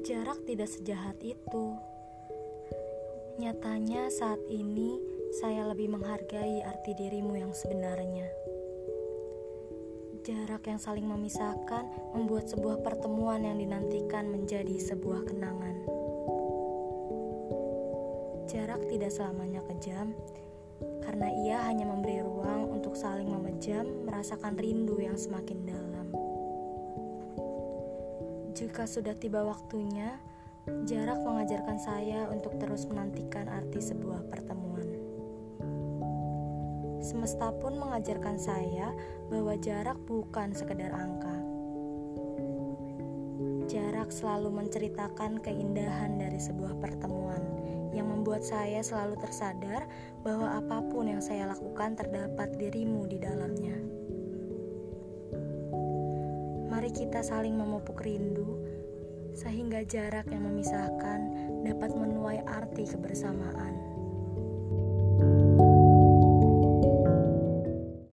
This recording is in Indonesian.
Jarak tidak sejahat itu. Nyatanya, saat ini saya lebih menghargai arti dirimu yang sebenarnya. Jarak yang saling memisahkan membuat sebuah pertemuan yang dinantikan menjadi sebuah kenangan. Jarak tidak selamanya kejam, karena ia hanya memberi ruang untuk saling memejam, merasakan rindu yang semakin dalam. Jika sudah tiba waktunya, jarak mengajarkan saya untuk terus menantikan arti sebuah pertemuan. Semesta pun mengajarkan saya bahwa jarak bukan sekedar angka. Jarak selalu menceritakan keindahan dari sebuah pertemuan yang membuat saya selalu tersadar bahwa apa pun yang saya lakukan terdapat dirimu di dalamnya. Mari kita saling memupuk rindu, sehingga jarak yang memisahkan dapat menuai arti kebersamaan.